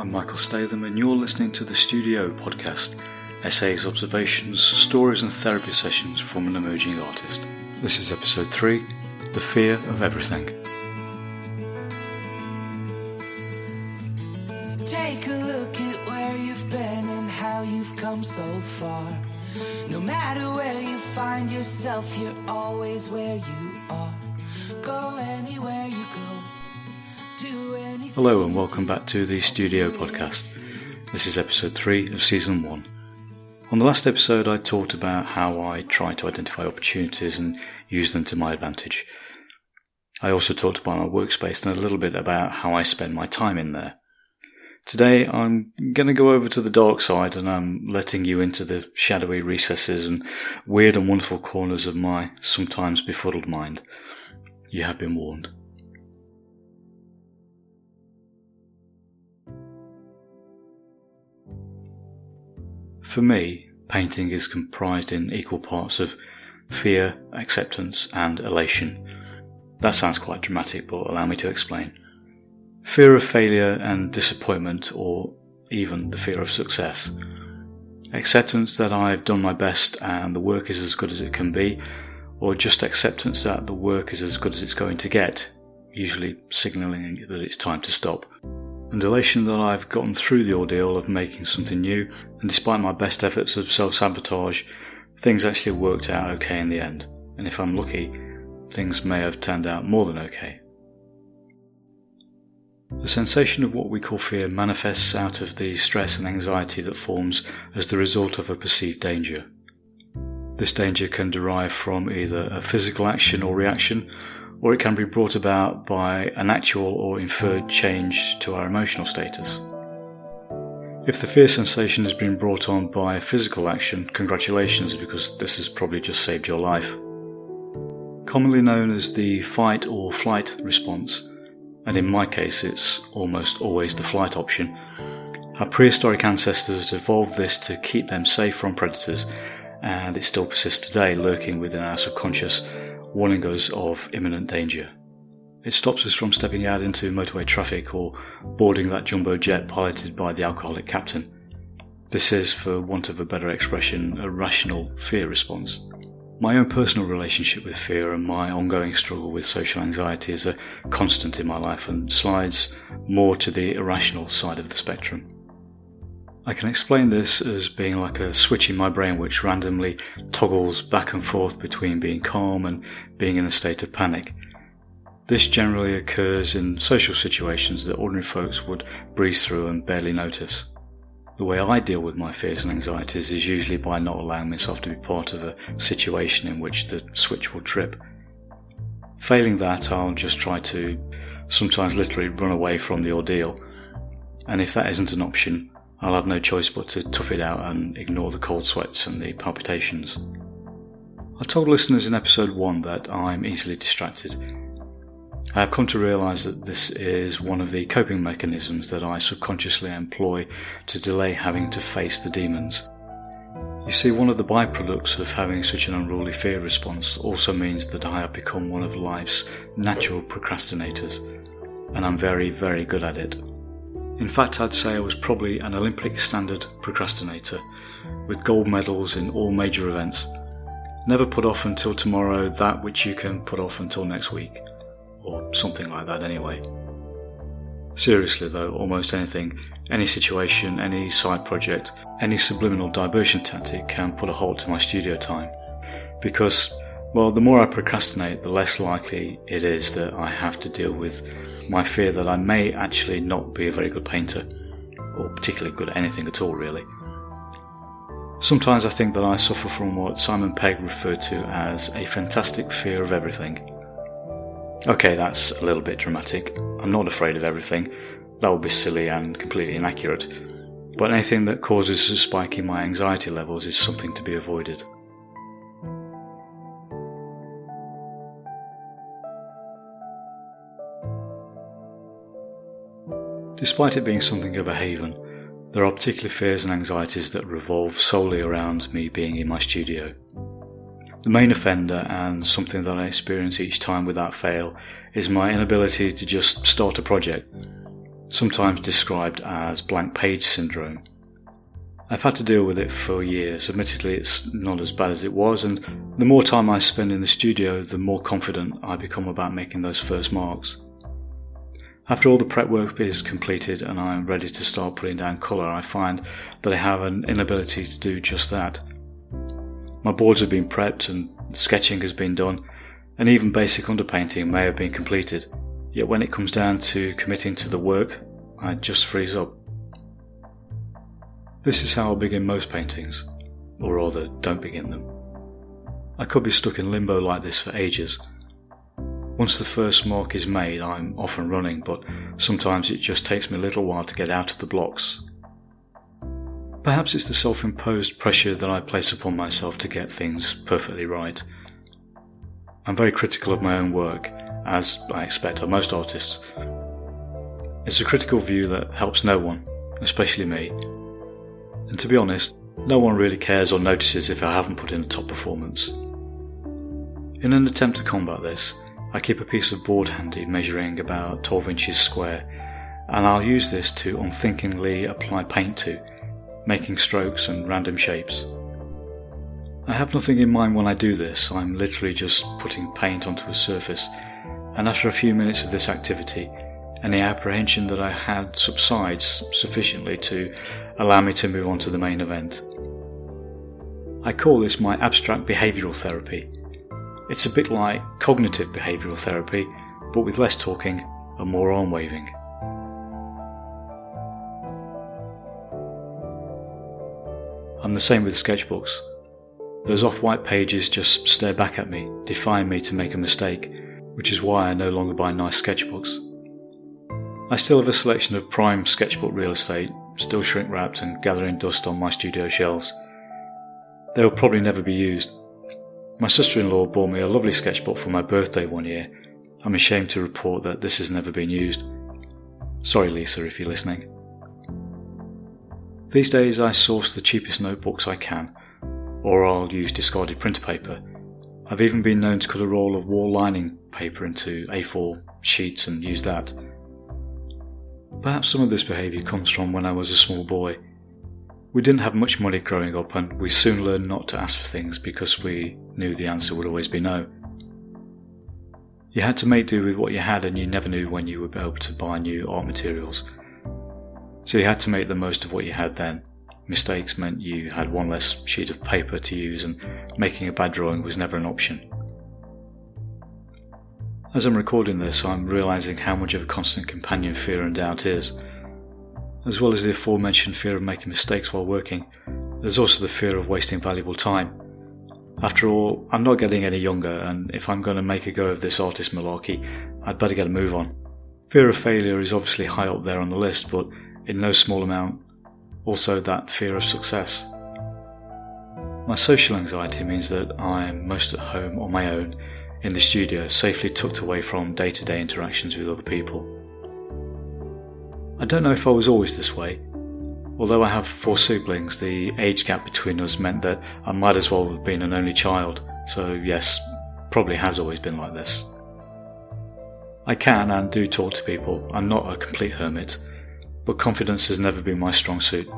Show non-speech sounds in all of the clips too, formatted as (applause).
I'm Michael Statham, and you're listening to the Studio Podcast essays, observations, stories, and therapy sessions from an emerging artist. This is episode 3 The Fear of Everything. Take a look at where you've been and how you've come so far. No matter where you find yourself, you're always where you are. Go anywhere Hello, and welcome back to the Studio Podcast. This is episode 3 of season 1. On the last episode, I talked about how I try to identify opportunities and use them to my advantage. I also talked about my workspace and a little bit about how I spend my time in there. Today, I'm going to go over to the dark side and I'm letting you into the shadowy recesses and weird and wonderful corners of my sometimes befuddled mind. You have been warned. For me, painting is comprised in equal parts of fear, acceptance, and elation. That sounds quite dramatic, but allow me to explain. Fear of failure and disappointment, or even the fear of success. Acceptance that I've done my best and the work is as good as it can be, or just acceptance that the work is as good as it's going to get, usually signalling that it's time to stop and elation that I've gotten through the ordeal of making something new, and despite my best efforts of self sabotage, things actually worked out okay in the end. And if I'm lucky, things may have turned out more than okay. The sensation of what we call fear manifests out of the stress and anxiety that forms as the result of a perceived danger. This danger can derive from either a physical action or reaction, or it can be brought about by an actual or inferred change to our emotional status. If the fear sensation has been brought on by physical action, congratulations because this has probably just saved your life. Commonly known as the fight or flight response, and in my case it's almost always the flight option, our prehistoric ancestors evolved this to keep them safe from predators, and it still persists today, lurking within our subconscious warning us of imminent danger. It stops us from stepping out into motorway traffic or boarding that jumbo jet piloted by the alcoholic captain. This is, for want of a better expression, a rational fear response. My own personal relationship with fear and my ongoing struggle with social anxiety is a constant in my life and slides more to the irrational side of the spectrum. I can explain this as being like a switch in my brain which randomly toggles back and forth between being calm and being in a state of panic. This generally occurs in social situations that ordinary folks would breeze through and barely notice. The way I deal with my fears and anxieties is usually by not allowing myself to be part of a situation in which the switch will trip. Failing that, I'll just try to sometimes literally run away from the ordeal. And if that isn't an option, I'll have no choice but to tough it out and ignore the cold sweats and the palpitations. I told listeners in episode 1 that I'm easily distracted. I have come to realise that this is one of the coping mechanisms that I subconsciously employ to delay having to face the demons. You see, one of the byproducts of having such an unruly fear response also means that I have become one of life's natural procrastinators, and I'm very, very good at it. In fact, I'd say I was probably an Olympic standard procrastinator, with gold medals in all major events. Never put off until tomorrow that which you can put off until next week, or something like that anyway. Seriously though, almost anything, any situation, any side project, any subliminal diversion tactic can put a halt to my studio time. Because, well, the more I procrastinate, the less likely it is that I have to deal with my fear that I may actually not be a very good painter, or particularly good at anything at all, really. Sometimes I think that I suffer from what Simon Pegg referred to as a fantastic fear of everything. Okay, that's a little bit dramatic. I'm not afraid of everything. That would be silly and completely inaccurate. But anything that causes a spike in my anxiety levels is something to be avoided. Despite it being something of a haven, there are particular fears and anxieties that revolve solely around me being in my studio. The main offender, and something that I experience each time without fail, is my inability to just start a project. sometimes described as blank page syndrome. I've had to deal with it for years. Admittedly, it's not as bad as it was, and the more time I spend in the studio, the more confident I become about making those first marks. After all the prep work is completed and I am ready to start putting down colour, I find that I have an inability to do just that. My boards have been prepped and sketching has been done, and even basic underpainting may have been completed. Yet when it comes down to committing to the work, I just freeze up. This is how I begin most paintings, or rather, don't begin them. I could be stuck in limbo like this for ages. Once the first mark is made, I'm off and running, but sometimes it just takes me a little while to get out of the blocks. Perhaps it's the self imposed pressure that I place upon myself to get things perfectly right. I'm very critical of my own work, as I expect of most artists. It's a critical view that helps no one, especially me, and to be honest, no one really cares or notices if I haven't put in a top performance. In an attempt to combat this, I keep a piece of board handy measuring about 12 inches square, and I'll use this to unthinkingly apply paint to, making strokes and random shapes. I have nothing in mind when I do this, I'm literally just putting paint onto a surface, and after a few minutes of this activity, any apprehension that I had subsides sufficiently to allow me to move on to the main event. I call this my abstract behavioural therapy. It's a bit like cognitive behavioural therapy, but with less talking and more arm waving. I'm the same with sketchbooks. Those off white pages just stare back at me, defying me to make a mistake, which is why I no longer buy nice sketchbooks. I still have a selection of prime sketchbook real estate, still shrink wrapped and gathering dust on my studio shelves. They will probably never be used. My sister in law bought me a lovely sketchbook for my birthday one year. I'm ashamed to report that this has never been used. Sorry, Lisa, if you're listening. These days I source the cheapest notebooks I can, or I'll use discarded printer paper. I've even been known to cut a roll of wall lining paper into A4 sheets and use that. Perhaps some of this behaviour comes from when I was a small boy. We didn't have much money growing up, and we soon learned not to ask for things because we knew the answer would always be no. You had to make do with what you had, and you never knew when you would be able to buy new art materials. So you had to make the most of what you had then. Mistakes meant you had one less sheet of paper to use, and making a bad drawing was never an option. As I'm recording this, I'm realizing how much of a constant companion fear and doubt is. As well as the aforementioned fear of making mistakes while working, there's also the fear of wasting valuable time. After all, I'm not getting any younger, and if I'm going to make a go of this artist malarkey, I'd better get a move on. Fear of failure is obviously high up there on the list, but in no small amount, also that fear of success. My social anxiety means that I'm most at home on my own in the studio, safely tucked away from day to day interactions with other people. I don't know if I was always this way. Although I have four siblings, the age gap between us meant that I might as well have been an only child, so yes, probably has always been like this. I can and do talk to people, I'm not a complete hermit, but confidence has never been my strong suit.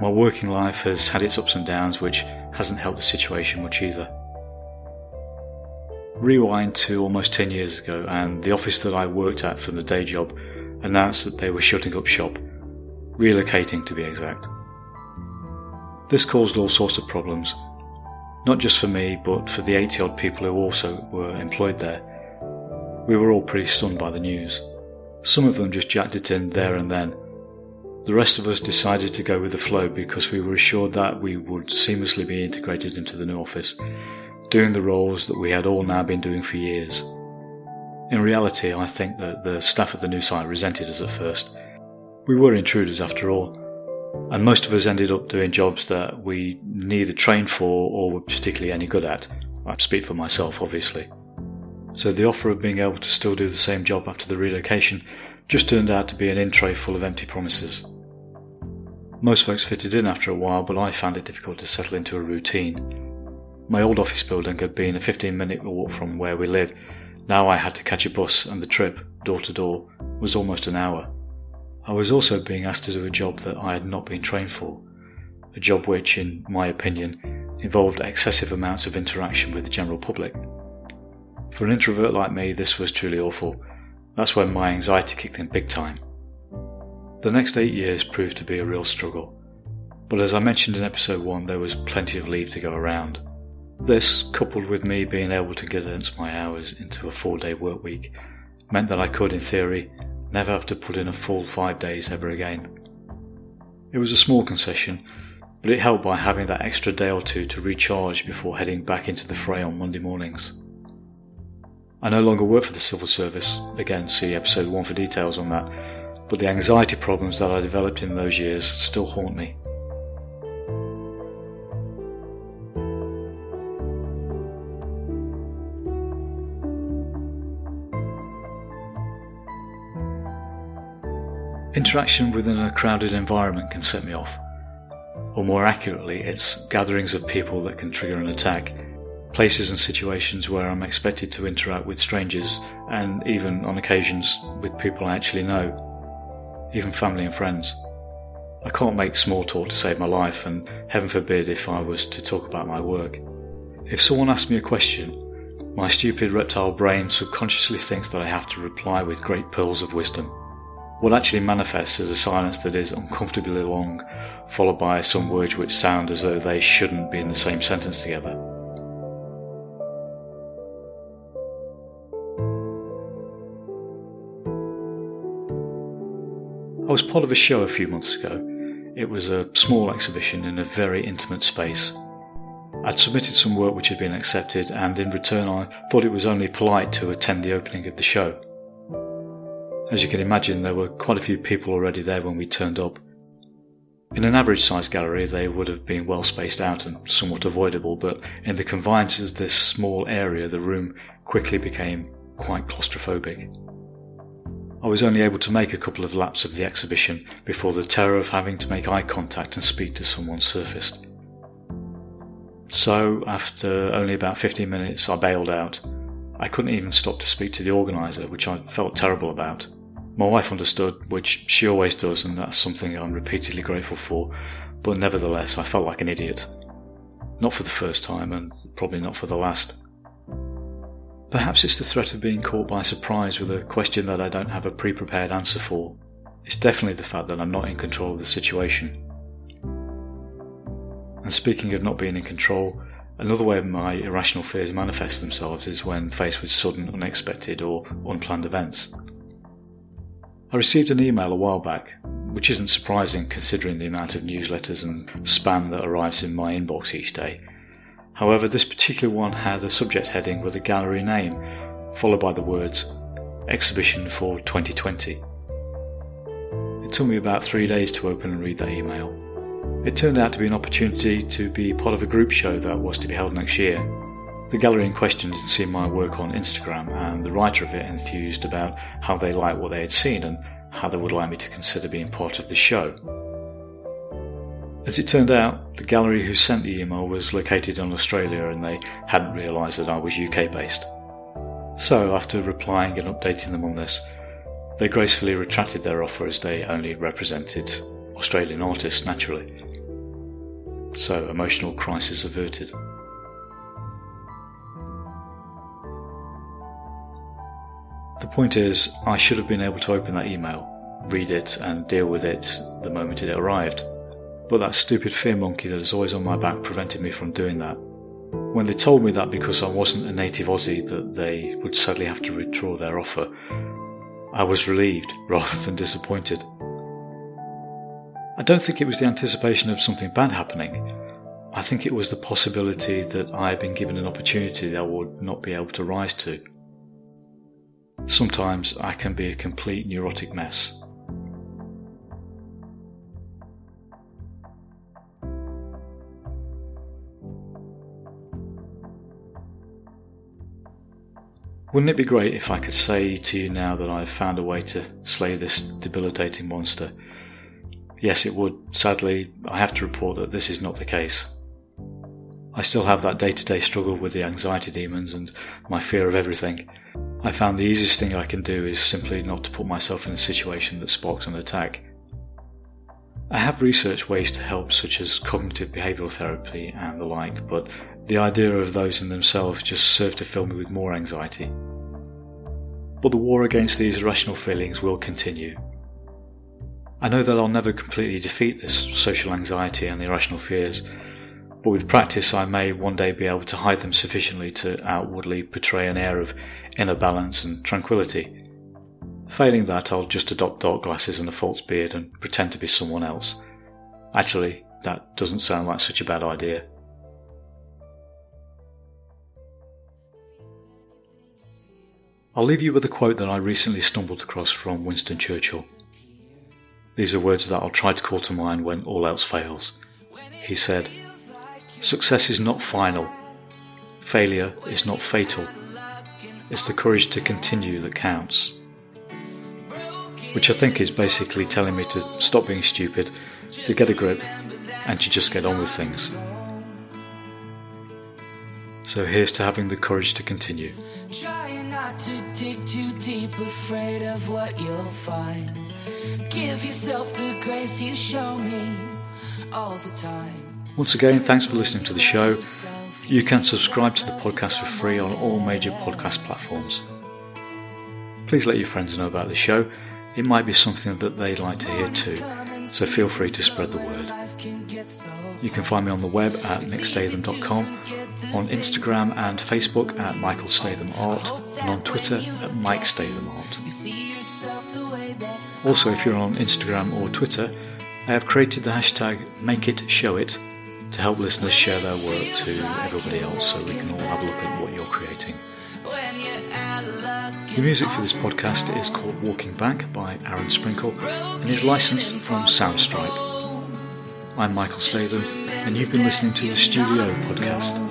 My working life has had its ups and downs, which hasn't helped the situation much either. Rewind to almost 10 years ago, and the office that I worked at for the day job announced that they were shutting up shop, relocating to be exact. This caused all sorts of problems, not just for me, but for the 80 odd people who also were employed there. We were all pretty stunned by the news. Some of them just jacked it in there and then. The rest of us decided to go with the flow because we were assured that we would seamlessly be integrated into the new office doing the roles that we had all now been doing for years. In reality, I think that the staff at the new site resented us at first. We were intruders after all, and most of us ended up doing jobs that we neither trained for or were particularly any good at. I speak for myself, obviously. So the offer of being able to still do the same job after the relocation just turned out to be an in tray full of empty promises. Most folks fitted in after a while, but I found it difficult to settle into a routine. My old office building had been a 15 minute walk from where we lived. Now I had to catch a bus, and the trip, door to door, was almost an hour. I was also being asked to do a job that I had not been trained for, a job which, in my opinion, involved excessive amounts of interaction with the general public. For an introvert like me, this was truly awful. That's when my anxiety kicked in big time. The next eight years proved to be a real struggle, but as I mentioned in episode 1, there was plenty of leave to go around. This, coupled with me being able to condense my hours into a four day work week, meant that I could, in theory, never have to put in a full five days ever again. It was a small concession, but it helped by having that extra day or two to recharge before heading back into the fray on Monday mornings. I no longer work for the civil service, again, see episode 1 for details on that, but the anxiety problems that I developed in those years still haunt me. Interaction within a crowded environment can set me off. Or more accurately, it's gatherings of people that can trigger an attack. Places and situations where I'm expected to interact with strangers and even on occasions with people I actually know, even family and friends. I can't make small talk to save my life, and heaven forbid if I was to talk about my work. If someone asks me a question, my stupid reptile brain subconsciously thinks that I have to reply with great pearls of wisdom. What actually manifests is a silence that is uncomfortably long, followed by some words which sound as though they shouldn't be in the same sentence together. I was part of a show a few months ago. It was a small exhibition in a very intimate space. I'd submitted some work which had been accepted, and in return, I thought it was only polite to attend the opening of the show. As you can imagine, there were quite a few people already there when we turned up. In an average sized gallery, they would have been well spaced out and somewhat avoidable, but in the confines of this small area, the room quickly became quite claustrophobic. I was only able to make a couple of laps of the exhibition before the terror of having to make eye contact and speak to someone surfaced. So, after only about 15 minutes, I bailed out. I couldn't even stop to speak to the organiser, which I felt terrible about. My wife understood, which she always does, and that's something I'm repeatedly grateful for, but nevertheless, I felt like an idiot. Not for the first time, and probably not for the last. Perhaps it's the threat of being caught by surprise with a question that I don't have a pre prepared answer for. It's definitely the fact that I'm not in control of the situation. And speaking of not being in control, another way my irrational fears manifest themselves is when faced with sudden, unexpected, or unplanned events. I received an email a while back, which isn't surprising considering the amount of newsletters and spam that arrives in my inbox each day. However, this particular one had a subject heading with a gallery name, followed by the words Exhibition for 2020. It took me about three days to open and read that email. It turned out to be an opportunity to be part of a group show that was to be held next year, the gallery in question had seen my work on Instagram, and the writer of it enthused about how they liked what they had seen and how they would like me to consider being part of the show. As it turned out, the gallery who sent the email was located in Australia and they hadn't realised that I was UK based. So, after replying and updating them on this, they gracefully retracted their offer as they only represented Australian artists naturally. So, emotional crisis averted. Point is, I should have been able to open that email, read it, and deal with it the moment it arrived. But that stupid fear monkey that is always on my back prevented me from doing that. When they told me that because I wasn't a native Aussie that they would sadly have to withdraw their offer, I was relieved (laughs) rather than disappointed. I don't think it was the anticipation of something bad happening. I think it was the possibility that I had been given an opportunity that I would not be able to rise to. Sometimes I can be a complete neurotic mess. Wouldn't it be great if I could say to you now that I've found a way to slay this debilitating monster? Yes, it would. Sadly, I have to report that this is not the case. I still have that day to day struggle with the anxiety demons and my fear of everything, I found the easiest thing I can do is simply not to put myself in a situation that sparks an attack. I have researched ways to help, such as cognitive behavioural therapy and the like, but the idea of those in themselves just serve to fill me with more anxiety. But the war against these irrational feelings will continue. I know that I'll never completely defeat this social anxiety and the irrational fears, but with practice I may one day be able to hide them sufficiently to outwardly portray an air of inner balance and tranquility. Failing that, I'll just adopt dark glasses and a false beard and pretend to be someone else. Actually, that doesn't sound like such a bad idea. I'll leave you with a quote that I recently stumbled across from Winston Churchill. These are words that I'll try to call to mind when all else fails. He said, Success is not final. Failure is not fatal. It's the courage to continue that counts. Which I think is basically telling me to stop being stupid, to get a grip, and to just get on with things. So here's to having the courage to continue. Not to dig too deep, afraid of what you'll find. Give yourself the grace you show me all the time. Once again, thanks for listening to the show. You can subscribe to the podcast for free on all major podcast platforms. Please let your friends know about the show. It might be something that they'd like to hear too, so feel free to spread the word. You can find me on the web at nickstatham.com on Instagram and Facebook at Michael Statham Art, and on Twitter at Mike Statham Art. Also, if you're on Instagram or Twitter, I have created the hashtag MakeItShowIt to help listeners share their work to everybody else so we can all have a look at what you're creating. The music for this podcast is called Walking Back by Aaron Sprinkle and is licensed from Soundstripe. I'm Michael Statham, and you've been listening to the Studio Podcast.